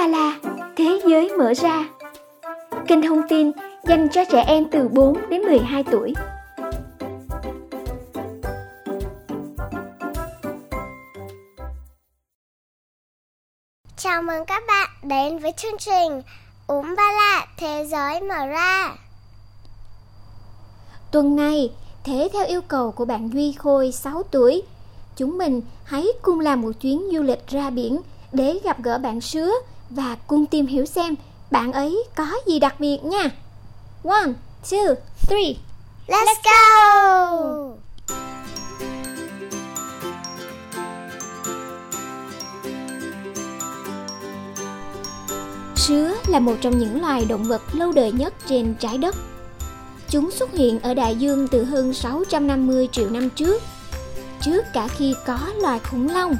ba la, thế giới mở ra. Kênh thông tin dành cho trẻ em từ 4 đến 12 tuổi. Chào mừng các bạn đến với chương trình Úm ba la thế giới mở ra. Tuần này, thế theo yêu cầu của bạn Duy Khôi 6 tuổi, chúng mình hãy cùng làm một chuyến du lịch ra biển để gặp gỡ bạn sứa và cùng tìm hiểu xem bạn ấy có gì đặc biệt nha. One, two, three. Let's go! Sứa là một trong những loài động vật lâu đời nhất trên trái đất. Chúng xuất hiện ở đại dương từ hơn 650 triệu năm trước, trước cả khi có loài khủng long.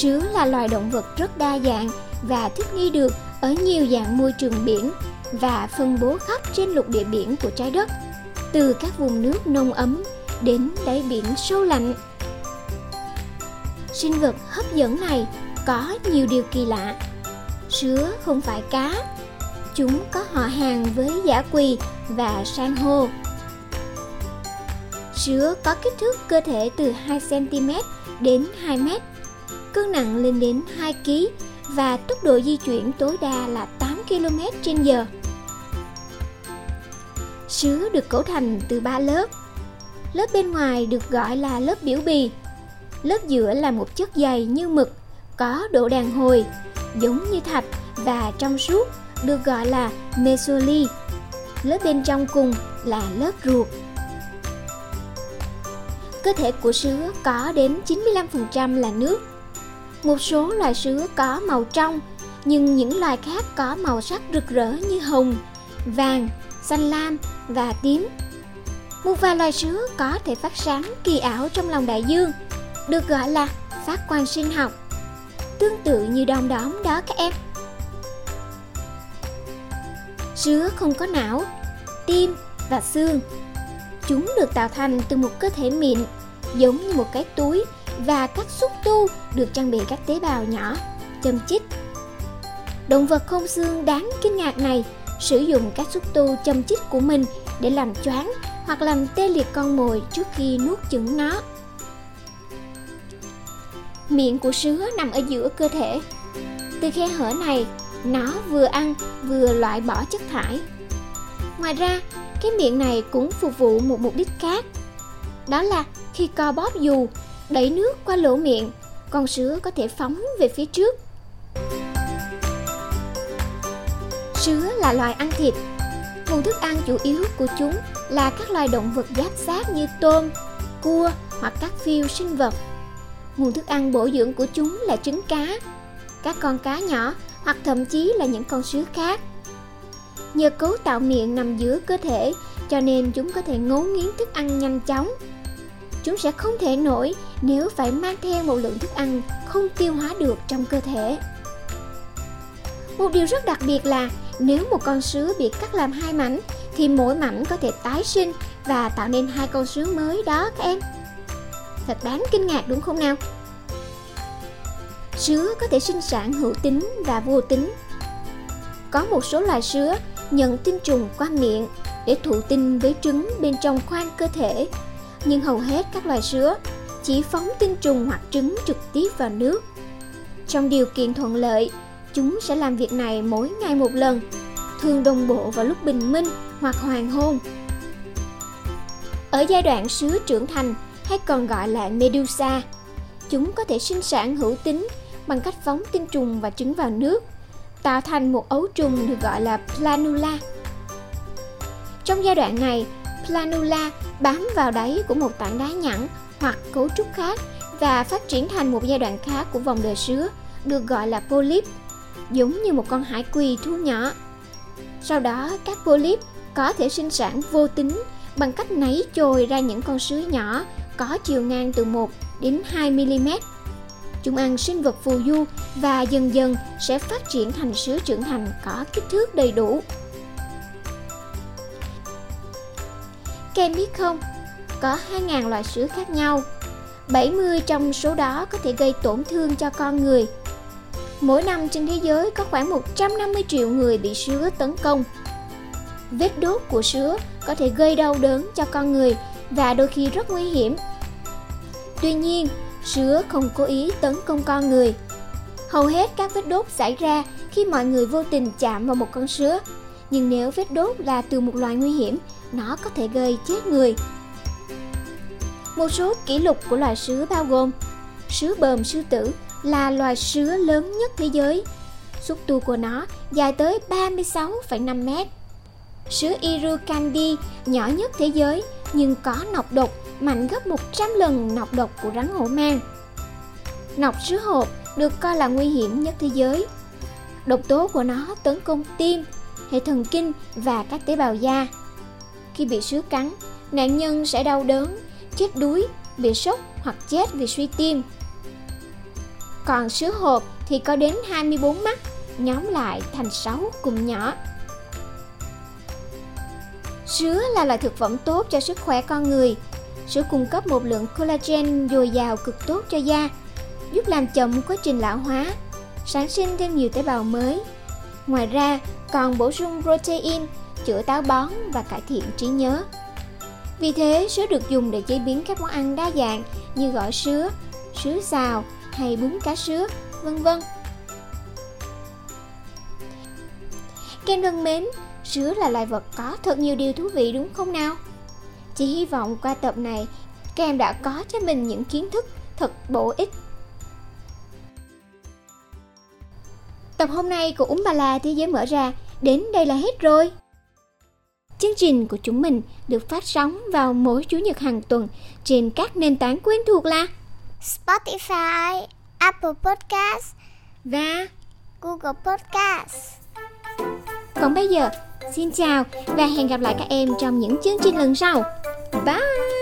Sứa là loài động vật rất đa dạng và thích nghi được ở nhiều dạng môi trường biển và phân bố khắp trên lục địa biển của trái đất, từ các vùng nước nông ấm đến đáy biển sâu lạnh. Sinh vật hấp dẫn này có nhiều điều kỳ lạ. Sứa không phải cá. Chúng có họ hàng với giả quỳ và san hô. Sứa có kích thước cơ thể từ 2 cm đến 2 m, cân nặng lên đến 2 kg và tốc độ di chuyển tối đa là 8 km trên giờ. Sứa được cấu thành từ 3 lớp. Lớp bên ngoài được gọi là lớp biểu bì. Lớp giữa là một chất dày như mực, có độ đàn hồi, giống như thạch và trong suốt, được gọi là mesoly. Lớp bên trong cùng là lớp ruột. Cơ thể của sứa có đến 95% là nước. Một số loài sứa có màu trong, nhưng những loài khác có màu sắc rực rỡ như hồng, vàng, xanh lam và tím. Một vài loài sứa có thể phát sáng kỳ ảo trong lòng đại dương, được gọi là phát quang sinh học. Tương tự như đom đóm đó các em. Sứa không có não, tim và xương. Chúng được tạo thành từ một cơ thể mịn, giống như một cái túi và các xúc tu được trang bị các tế bào nhỏ, châm chích. Động vật không xương đáng kinh ngạc này sử dụng các xúc tu châm chích của mình để làm choáng hoặc làm tê liệt con mồi trước khi nuốt chửng nó. Miệng của sứa nằm ở giữa cơ thể. Từ khe hở này, nó vừa ăn vừa loại bỏ chất thải. Ngoài ra, cái miệng này cũng phục vụ một mục đích khác. Đó là khi co bóp dù, đẩy nước qua lỗ miệng, con sứa có thể phóng về phía trước. Sứa là loài ăn thịt. Nguồn thức ăn chủ yếu của chúng là các loài động vật giáp xác như tôm, cua hoặc các phiêu sinh vật. Nguồn thức ăn bổ dưỡng của chúng là trứng cá, các con cá nhỏ hoặc thậm chí là những con sứa khác. Nhờ cấu tạo miệng nằm giữa cơ thể cho nên chúng có thể ngấu nghiến thức ăn nhanh chóng. Chúng sẽ không thể nổi nếu phải mang theo một lượng thức ăn không tiêu hóa được trong cơ thể. Một điều rất đặc biệt là nếu một con sứa bị cắt làm hai mảnh thì mỗi mảnh có thể tái sinh và tạo nên hai con sứa mới đó các em. Thật đáng kinh ngạc đúng không nào? Sứa có thể sinh sản hữu tính và vô tính. Có một số loài sứa nhận tinh trùng qua miệng để thụ tinh với trứng bên trong khoang cơ thể, nhưng hầu hết các loài sứa chỉ phóng tinh trùng hoặc trứng trực tiếp vào nước. Trong điều kiện thuận lợi, chúng sẽ làm việc này mỗi ngày một lần, thường đồng bộ vào lúc bình minh hoặc hoàng hôn. Ở giai đoạn sứa trưởng thành hay còn gọi là medusa, chúng có thể sinh sản hữu tính bằng cách phóng tinh trùng và trứng vào nước, tạo thành một ấu trùng được gọi là planula. Trong giai đoạn này, planula bám vào đáy của một tảng đá nhẵn hoặc cấu trúc khác và phát triển thành một giai đoạn khác của vòng đời sứa được gọi là polyp, giống như một con hải quỳ thu nhỏ. Sau đó, các polyp có thể sinh sản vô tính bằng cách nảy chồi ra những con sứa nhỏ có chiều ngang từ 1 đến 2 mm. Chúng ăn sinh vật phù du và dần dần sẽ phát triển thành sứa trưởng thành có kích thước đầy đủ. Các em biết không, có 2.000 loại sứa khác nhau. 70 trong số đó có thể gây tổn thương cho con người. Mỗi năm trên thế giới có khoảng 150 triệu người bị sứa tấn công. Vết đốt của sứa có thể gây đau đớn cho con người và đôi khi rất nguy hiểm. Tuy nhiên, sứa không cố ý tấn công con người. Hầu hết các vết đốt xảy ra khi mọi người vô tình chạm vào một con sứa. Nhưng nếu vết đốt là từ một loài nguy hiểm, nó có thể gây chết người. Một số kỷ lục của loài sứa bao gồm Sứa bờm sư tử là loài sứa lớn nhất thế giới. Xúc tu của nó dài tới 36,5 mét. Sứa Irukandi nhỏ nhất thế giới nhưng có nọc độc mạnh gấp 100 lần nọc độc của rắn hổ mang. Nọc sứa hộp được coi là nguy hiểm nhất thế giới. Độc tố của nó tấn công tim, hệ thần kinh và các tế bào da. Khi bị sứa cắn, nạn nhân sẽ đau đớn, chết đuối, bị sốc hoặc chết vì suy tim. Còn sứa hộp thì có đến 24 mắt, nhóm lại thành 6 cùng nhỏ. Sứa là loại thực phẩm tốt cho sức khỏe con người. Sứa cung cấp một lượng collagen dồi dào cực tốt cho da, giúp làm chậm quá trình lão hóa, sản sinh thêm nhiều tế bào mới. Ngoài ra, còn bổ sung protein, chữa táo bón và cải thiện trí nhớ. Vì thế, sứa được dùng để chế biến các món ăn đa dạng như gỏi sứa, sứa xào hay bún cá sứa, vân vân. Kem thân mến, sứa là loài vật có thật nhiều điều thú vị đúng không nào? Chị hy vọng qua tập này, các em đã có cho mình những kiến thức thật bổ ích. Tập hôm nay của Úng Ba La Thế Giới Mở Ra đến đây là hết rồi. Chương trình của chúng mình được phát sóng vào mỗi Chủ nhật hàng tuần trên các nền tảng quen thuộc là Spotify, Apple Podcast và Google Podcast. Còn bây giờ, xin chào và hẹn gặp lại các em trong những chương trình lần sau. Bye!